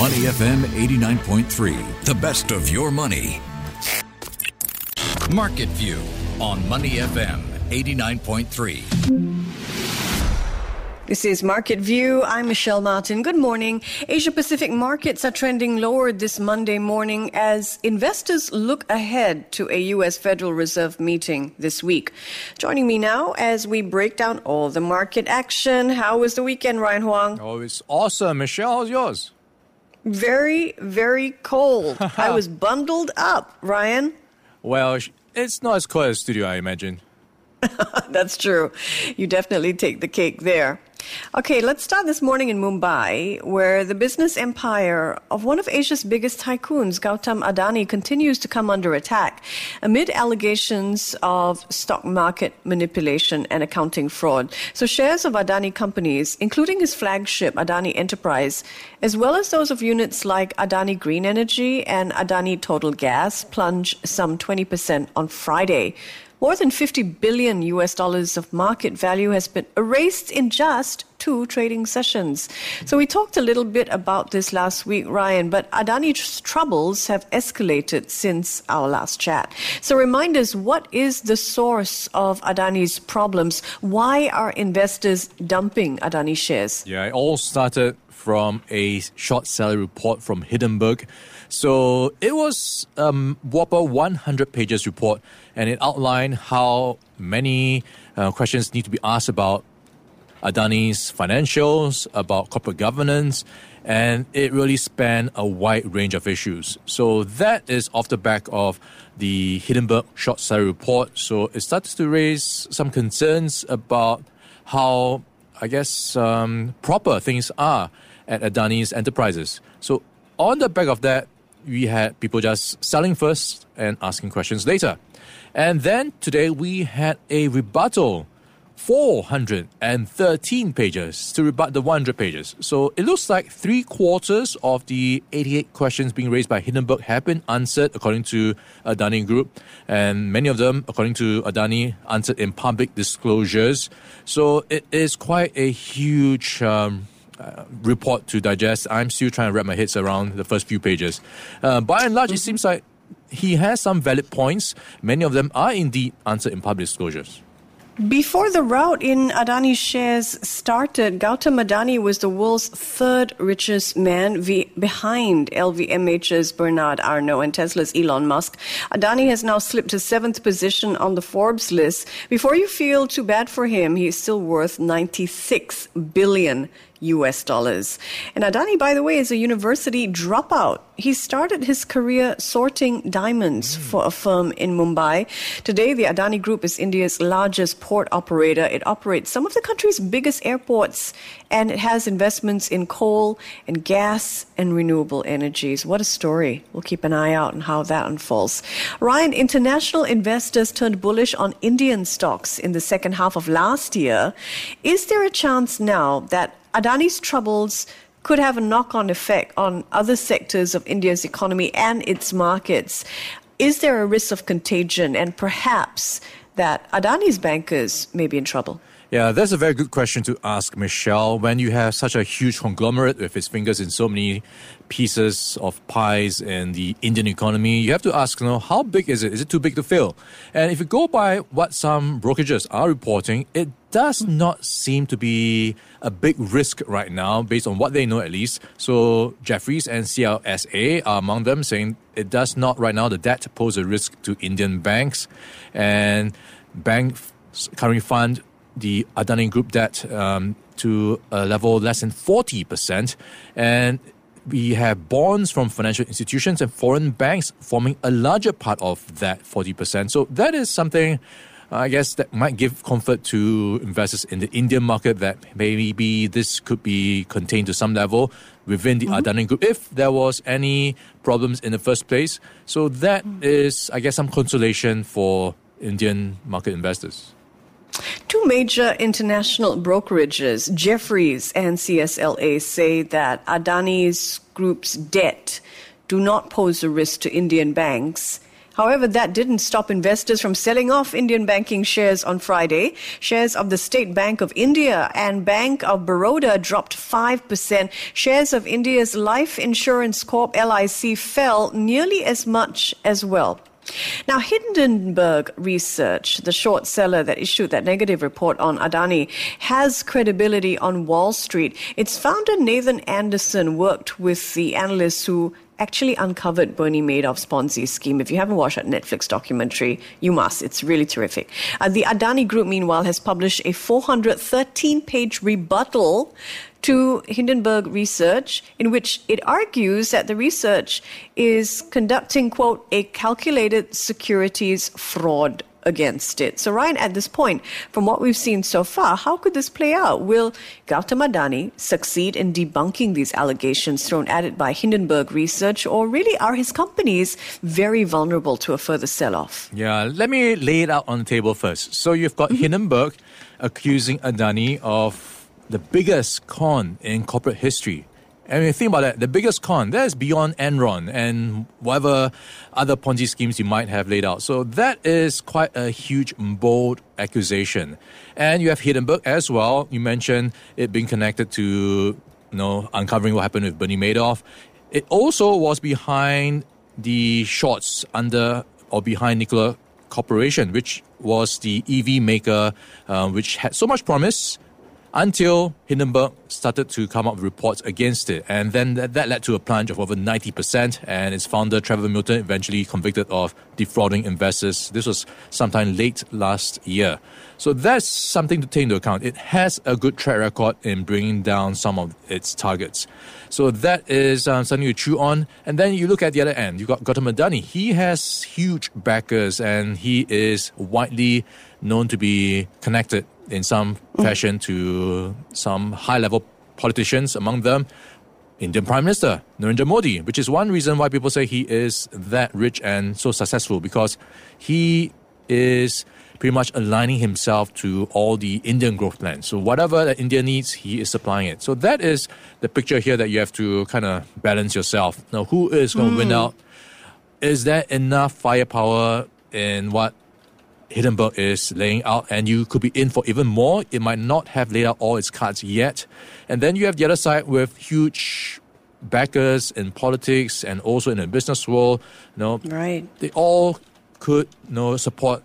Money FM 89.3, the best of your money. Market View on Money FM 89.3. This is Market View. I'm Michelle Martin. Good morning. Asia Pacific markets are trending lower this Monday morning as investors look ahead to a U.S. Federal Reserve meeting this week. Joining me now as we break down all the market action. How was the weekend, Ryan Huang? Oh, it's awesome. Michelle, how's yours? Very, very cold. I was bundled up, Ryan. Well, it's not as cold as studio, I imagine. That's true. You definitely take the cake there. Okay, let's start this morning in Mumbai, where the business empire of one of Asia's biggest tycoons, Gautam Adani, continues to come under attack amid allegations of stock market manipulation and accounting fraud. So shares of Adani companies, including his flagship Adani Enterprise, as well as those of units like Adani Green Energy and Adani Total Gas, plunged some 20% on Friday. More than 50 billion US dollars of market value has been erased in just two trading sessions. So we talked a little bit about this last week, Ryan, but Adani's troubles have escalated since our last chat. So remind us, what is the source of Adani's problems? Why are investors dumping Adani shares? Yeah, it all started from a short seller report from Hindenburg. So it was a um, whopper 100 pages report, and it outlined how many uh, questions need to be asked about Adani's financials, about corporate governance, and it really spanned a wide range of issues. So that is off the back of the Hindenburg short seller report. So it starts to raise some concerns about how, I guess, um, proper things are at Adani's enterprises. So on the back of that, we had people just selling first and asking questions later. And then today we had a rebuttal 413 pages to rebut the 100 pages. So it looks like three quarters of the 88 questions being raised by Hindenburg have been answered according to Adani Group, and many of them, according to Adani, answered in public disclosures. So it is quite a huge um, uh, report to digest. I'm still trying to wrap my heads around the first few pages. Uh, by and large, it seems like he has some valid points. Many of them are indeed answered in public disclosures. Before the rout in Adani shares started, Gautam Adani was the world's third richest man v- behind LVMH's Bernard Arnault and Tesla's Elon Musk. Adani has now slipped to seventh position on the Forbes list. Before you feel too bad for him, he is still worth 96 billion US dollars. And Adani, by the way, is a university dropout. He started his career sorting diamonds mm. for a firm in Mumbai. Today, the Adani Group is India's largest port operator. It operates some of the country's biggest airports and it has investments in coal and gas and renewable energies. What a story. We'll keep an eye out on how that unfolds. Ryan, international investors turned bullish on Indian stocks in the second half of last year. Is there a chance now that Adani's troubles could have a knock on effect on other sectors of India's economy and its markets. Is there a risk of contagion and perhaps that Adani's bankers may be in trouble? Yeah, that's a very good question to ask, Michelle. When you have such a huge conglomerate with its fingers in so many pieces of pies in the Indian economy, you have to ask, you know, how big is it? Is it too big to fail? And if you go by what some brokerages are reporting, it does not seem to be a big risk right now, based on what they know at least. So Jefferies and CLSA are among them, saying it does not right now. The debt pose a risk to Indian banks, and bank current fund the Adani Group debt um, to a level less than 40%. And we have bonds from financial institutions and foreign banks forming a larger part of that 40%. So that is something I guess that might give comfort to investors in the Indian market that maybe this could be contained to some level within the mm-hmm. Adani Group if there was any problems in the first place. So that mm-hmm. I guess, some consolation for Indian market investors. Two major international brokerages, Jefferies and CSLA, say that Adani's group's debt do not pose a risk to Indian banks. However, that didn't stop investors from selling off Indian banking shares on Friday. Shares of the State Bank of India and Bank of Baroda dropped 5%. Shares of India's Life Insurance Corp LIC fell nearly as much as well. Now, Hindenburg Research, the short seller that issued that negative report on Adani, has credibility on Wall Street. Its founder, Nathan Anderson, worked with the analysts who actually uncovered Bernie Madoff's Ponzi scheme. If you haven't watched that Netflix documentary, you must. It's really terrific. Uh, the Adani Group, meanwhile, has published a 413 page rebuttal to Hindenburg Research, in which it argues that the research is conducting, quote, a calculated securities fraud against it. So, Ryan, at this point, from what we've seen so far, how could this play out? Will Gautam Adani succeed in debunking these allegations thrown at it by Hindenburg Research, or really are his companies very vulnerable to a further sell off? Yeah, let me lay it out on the table first. So, you've got mm-hmm. Hindenburg accusing Adani of the biggest con in corporate history. When you think about that, the biggest con, that is beyond Enron and whatever other Ponzi schemes you might have laid out. So that is quite a huge, bold accusation. And you have Hindenburg as well. You mentioned it being connected to, you know, uncovering what happened with Bernie Madoff. It also was behind the shorts under or behind Nikola Corporation, which was the EV maker, uh, which had so much promise until Hindenburg started to come up with reports against it. And then that, that, led to a plunge of over 90%. And its founder, Trevor Milton, eventually convicted of defrauding investors. This was sometime late last year. So that's something to take into account. It has a good track record in bringing down some of its targets. So that is um, something to chew on. And then you look at the other end. You've got Gautam Adani. He has huge backers and he is widely known to be connected in some fashion to some high level politicians, among them Indian Prime Minister Narendra Modi, which is one reason why people say he is that rich and so successful because he is pretty much aligning himself to all the Indian growth plans. So whatever that India needs, he is supplying it. So that is the picture here that you have to kind of balance yourself. Now, who is going to mm. win out? Is there enough firepower in what Hindenburg is laying out, and you could be in for even more. It might not have laid out all its cards yet. And then you have the other side with huge backers in politics and also in the business world. You know, right. They all could you know, support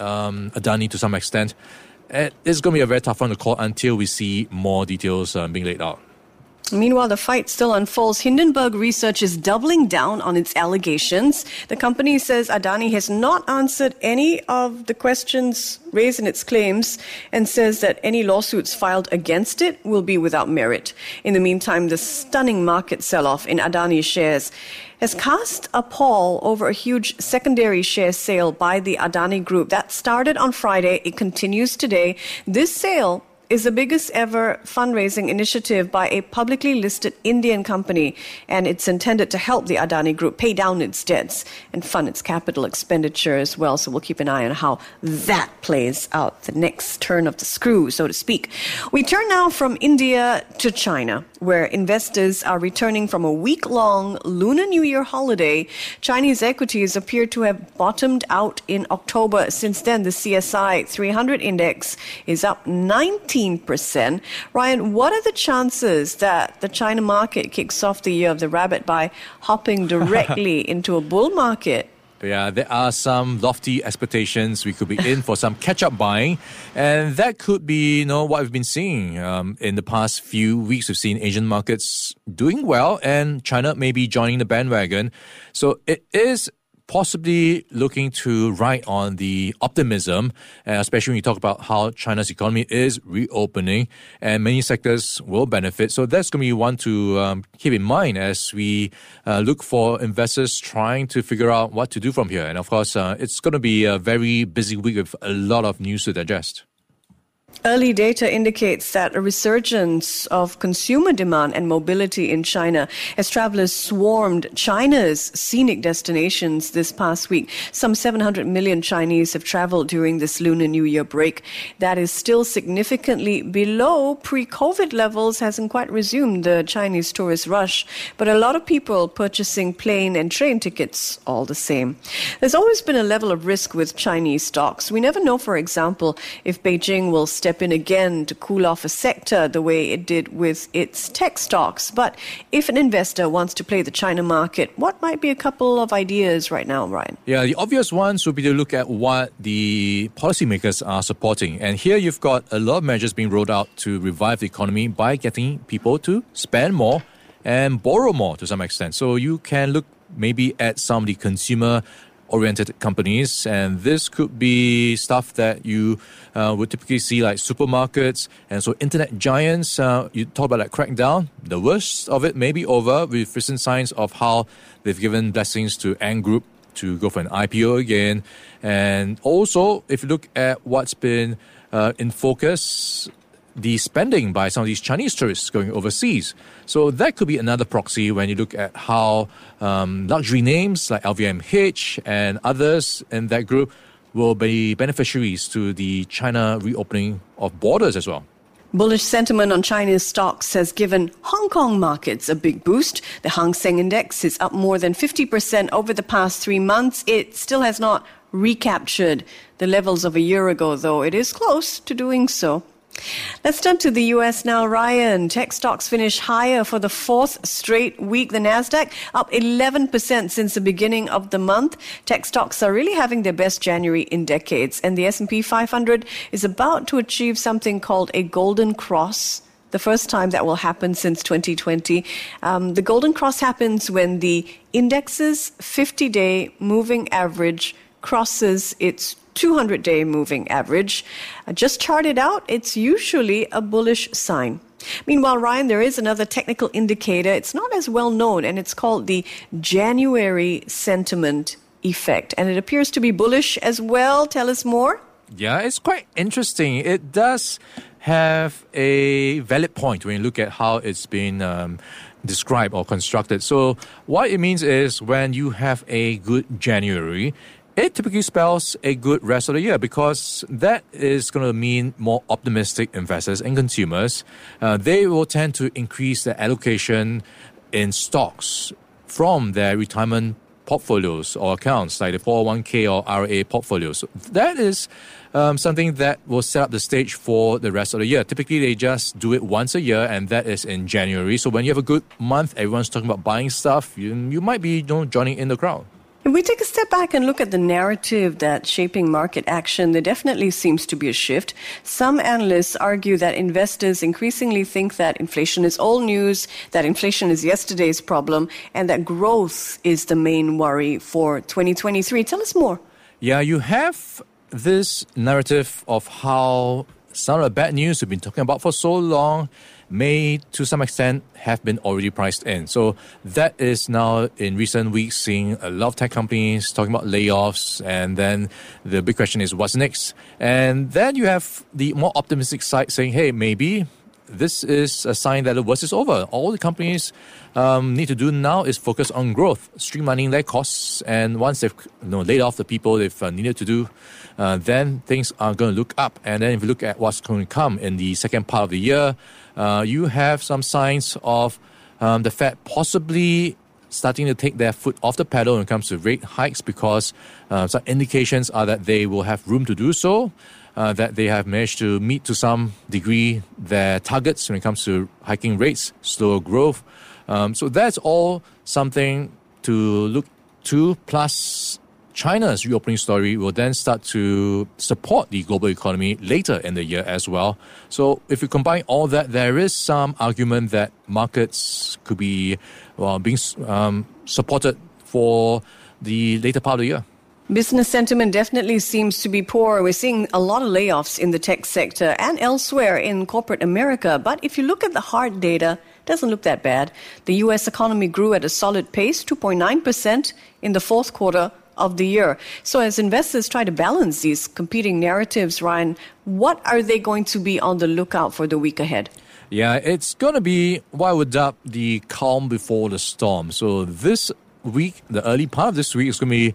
um, Adani to some extent. And it's going to be a very tough one to call until we see more details um, being laid out. Meanwhile, the fight still unfolds. Hindenburg Research is doubling down on its allegations. The company says Adani has not answered any of the questions raised in its claims and says that any lawsuits filed against it will be without merit. In the meantime, the stunning market sell off in Adani shares has cast a pall over a huge secondary share sale by the Adani Group. That started on Friday. It continues today. This sale is the biggest ever fundraising initiative by a publicly listed Indian company, and it's intended to help the Adani Group pay down its debts and fund its capital expenditure as well. So we'll keep an eye on how that plays out, the next turn of the screw, so to speak. We turn now from India to China, where investors are returning from a week long Lunar New Year holiday. Chinese equities appear to have bottomed out in October. Since then, the CSI 300 index is up 19 15%. Ryan, what are the chances that the China market kicks off the year of the rabbit by hopping directly into a bull market? Yeah, there are some lofty expectations. We could be in for some catch-up buying, and that could be, you know, what we've been seeing um, in the past few weeks. We've seen Asian markets doing well, and China may be joining the bandwagon. So it is possibly looking to ride on the optimism, uh, especially when you talk about how China's economy is reopening and many sectors will benefit. So that's going to be one to um, keep in mind as we uh, look for investors trying to figure out what to do from here. And of course, uh, it's going to be a very busy week with a lot of news to digest. Early data indicates that a resurgence of consumer demand and mobility in China as travelers swarmed China's scenic destinations this past week. Some 700 million Chinese have traveled during this Lunar New Year break. That is still significantly below pre COVID levels, hasn't quite resumed the Chinese tourist rush, but a lot of people purchasing plane and train tickets all the same. There's always been a level of risk with Chinese stocks. We never know, for example, if Beijing will step step in again to cool off a sector the way it did with its tech stocks. But if an investor wants to play the China market, what might be a couple of ideas right now, Ryan? Yeah, the obvious ones would be to look at what the policymakers are supporting. And here you've got a lot of measures being rolled out to revive the economy by getting people to spend more and borrow more to some extent. So you can look maybe at some of the consumer oriented companies. And this could be stuff that you uh, would typically see like supermarkets and so internet giants. Uh, you talk about like crackdown. The worst of it may be over with recent signs of how they've given blessings to Ant Group to go for an IPO again. And also, if you look at what's been uh, in focus the spending by some of these Chinese tourists going overseas. So that could be another proxy when you look at how um, luxury names like LVMH and others in that group will be beneficiaries to the China reopening of borders as well. Bullish sentiment on China's stocks has given Hong Kong markets a big boost. The Hang Seng Index is up more than 50% over the past three months. It still has not recaptured the levels of a year ago, though it is close to doing so. Let's turn to the U.S. now. Ryan, tech stocks finish higher for the fourth straight week. The Nasdaq up 11% since the beginning of the month. Tech stocks are really having their best January in decades, and the S&P 500 is about to achieve something called a golden cross. The first time that will happen since 2020. Um, the golden cross happens when the index's 50-day moving average crosses its 200 day moving average. Uh, just charted out, it's usually a bullish sign. Meanwhile, Ryan, there is another technical indicator. It's not as well known, and it's called the January sentiment effect. And it appears to be bullish as well. Tell us more. Yeah, it's quite interesting. It does have a valid point when you look at how it's been um, described or constructed. So, what it means is when you have a good January, it typically spells a good rest of the year because that is going to mean more optimistic investors and consumers. Uh, they will tend to increase their allocation in stocks from their retirement portfolios or accounts like the 401k or IRA portfolios. So that is um, something that will set up the stage for the rest of the year. Typically, they just do it once a year, and that is in January. So when you have a good month, everyone's talking about buying stuff. You, you might be you know, joining in the crowd. We take a step back and look at the narrative that's shaping market action, there definitely seems to be a shift. Some analysts argue that investors increasingly think that inflation is old news, that inflation is yesterday's problem, and that growth is the main worry for 2023. Tell us more. Yeah, you have this narrative of how some of the bad news we've been talking about for so long may, to some extent, have been already priced in. So that is now in recent weeks seeing a lot of tech companies talking about layoffs, and then the big question is what's next. And then you have the more optimistic side saying, hey, maybe this is a sign that the worst is over. All the companies um, need to do now is focus on growth, streamlining their costs, and once they've you know, laid off the people they've uh, needed to do, uh, then things are going to look up. And then if you look at what's going to come in the second part of the year, uh, you have some signs of um, the Fed possibly starting to take their foot off the pedal when it comes to rate hikes because uh, some indications are that they will have room to do so. Uh, that they have managed to meet to some degree their targets when it comes to hiking rates, slower growth. Um, so that's all something to look to. Plus, China's reopening story will then start to support the global economy later in the year as well. So, if you combine all that, there is some argument that markets could be well, being um, supported for the later part of the year. Business sentiment definitely seems to be poor. We're seeing a lot of layoffs in the tech sector and elsewhere in corporate America. But if you look at the hard data, it doesn't look that bad. The US economy grew at a solid pace, 2.9% in the fourth quarter of the year. So, as investors try to balance these competing narratives, Ryan, what are they going to be on the lookout for the week ahead? Yeah, it's going to be I would dub the calm before the storm. So, this week, the early part of this week is going to be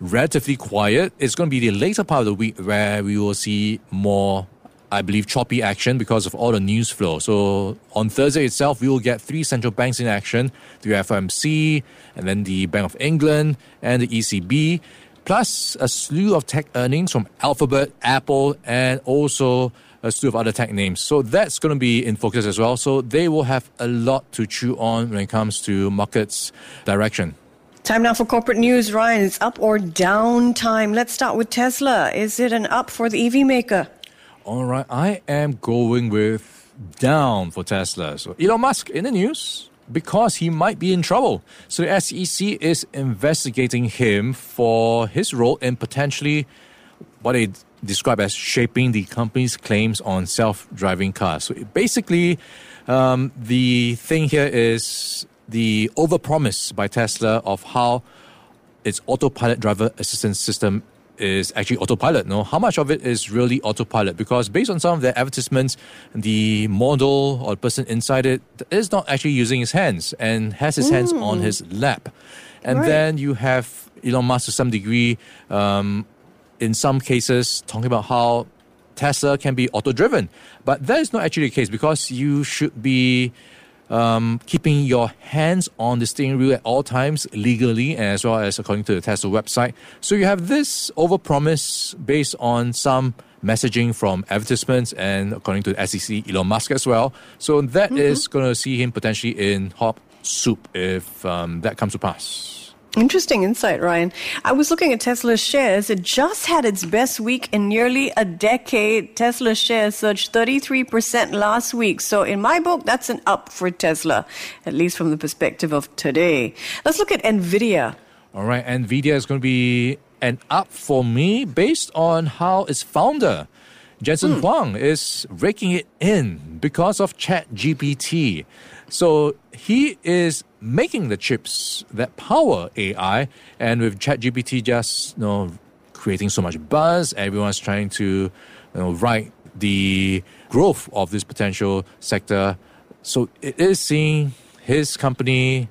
relatively quiet. It's going to be the later part of the week where we will see more I believe, choppy action because of all the news flow. So on Thursday itself, we will get three central banks in action the FOMC, and then the Bank of England, and the ECB, plus a slew of tech earnings from Alphabet, Apple, and also a slew of other tech names. So that's going to be in focus as well. So they will have a lot to chew on when it comes to markets direction. Time now for corporate news. Ryan, it's up or down time. Let's start with Tesla. Is it an up for the EV maker? All right, I am going with down for Tesla. So Elon Musk in the news because he might be in trouble. So the SEC is investigating him for his role in potentially what they describe as shaping the company's claims on self-driving cars. So basically, um, the thing here is the overpromise by Tesla of how its autopilot driver assistance system is actually autopilot. No, how much of it is really autopilot? Because based on some of their advertisements, the model or the person inside it is not actually using his hands and has his mm. hands on his lap. And right. then you have Elon Musk to some degree, um, in some cases, talking about how Tesla can be auto driven. But that is not actually the case because you should be um, keeping your hands on the steering wheel at all times legally, as well as according to the Tesla website. So you have this overpromise based on some messaging from advertisements and according to the SEC, Elon Musk as well. So that mm-hmm. is going to see him potentially in hot soup if um, that comes to pass. Interesting insight, Ryan. I was looking at Tesla's shares. It just had its best week in nearly a decade. Tesla shares surged 33% last week. So, in my book, that's an up for Tesla, at least from the perspective of today. Let's look at NVIDIA. All right, NVIDIA is going to be an up for me based on how its founder, Jensen hmm. Huang, is raking it in because of ChatGPT. So he is making the chips that power AI, and with ChatGPT just you know creating so much buzz, everyone's trying to you know write the growth of this potential sector. So it is seeing his company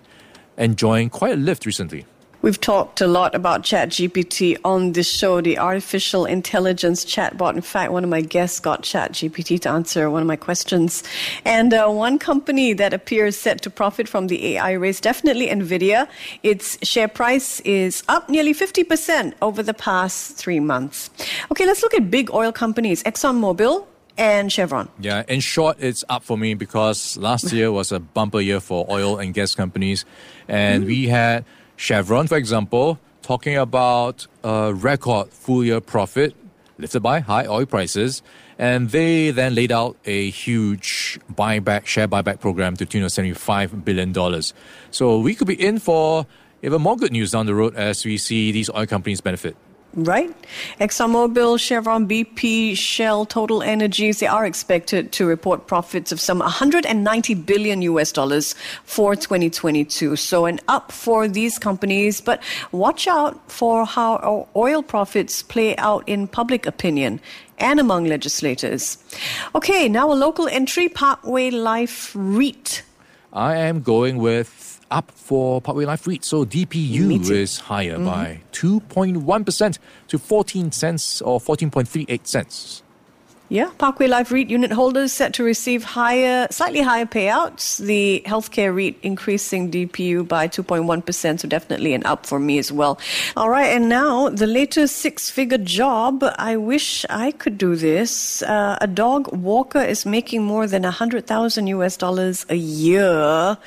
enjoying quite a lift recently. We've talked a lot about ChatGPT on this show, the artificial intelligence chatbot. In fact, one of my guests got ChatGPT to answer one of my questions. And uh, one company that appears set to profit from the AI race, definitely NVIDIA. Its share price is up nearly 50% over the past three months. Okay, let's look at big oil companies. ExxonMobil and Chevron. Yeah, in short, it's up for me because last year was a bumper year for oil and gas companies. And mm. we had Chevron, for example, talking about a record full year profit lifted by high oil prices. And they then laid out a huge buyback, share buyback program to tune of $75 billion. So we could be in for even more good news down the road as we see these oil companies benefit right? ExxonMobil, Chevron, BP, Shell, Total Energies, they are expected to report profits of some 190 billion US dollars for 2022. So an up for these companies, but watch out for how oil profits play out in public opinion and among legislators. Okay, now a local entry, Parkway Life REIT. I am going with up for Parkway Life REIT. So DPU is higher mm-hmm. by 2.1% to 14 cents or 14.38 cents. Yeah, Parkway Life REIT unit holders set to receive higher, slightly higher payouts. The healthcare REIT increasing DPU by 2.1%, so definitely an up for me as well. All right, and now the latest six figure job. I wish I could do this. Uh, a dog walker is making more than 100,000 US dollars a year.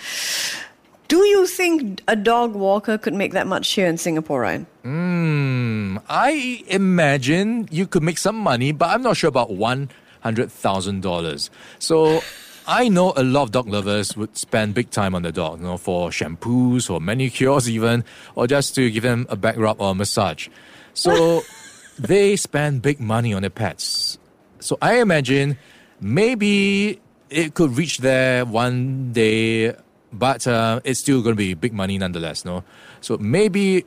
Do you think a dog walker could make that much here in Singapore, Ryan? Mm, I imagine you could make some money, but I'm not sure about $100,000. So I know a lot of dog lovers would spend big time on the dog, you know, for shampoos or manicures even, or just to give them a back rub or a massage. So they spend big money on their pets. So I imagine maybe it could reach there one day but uh, it's still going to be big money nonetheless. No, so maybe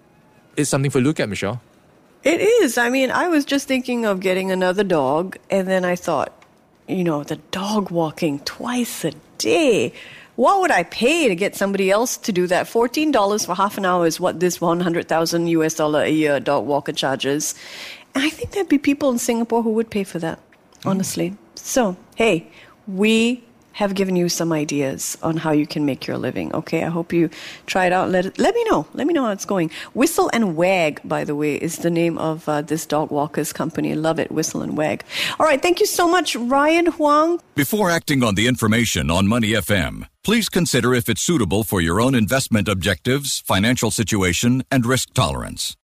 it's something for look at, Michelle. It is. I mean, I was just thinking of getting another dog, and then I thought, you know, the dog walking twice a day. What would I pay to get somebody else to do that? $14 for half an hour is what this 100,000 US dollar a year dog walker charges. And I think there'd be people in Singapore who would pay for that, honestly. Mm. So, hey, we have given you some ideas on how you can make your living. Okay, I hope you try it out. Let let me know. Let me know how it's going. Whistle and Wag, by the way, is the name of uh, this dog walkers company. Love it, Whistle and Wag. All right, thank you so much, Ryan Huang. Before acting on the information on Money FM, please consider if it's suitable for your own investment objectives, financial situation, and risk tolerance.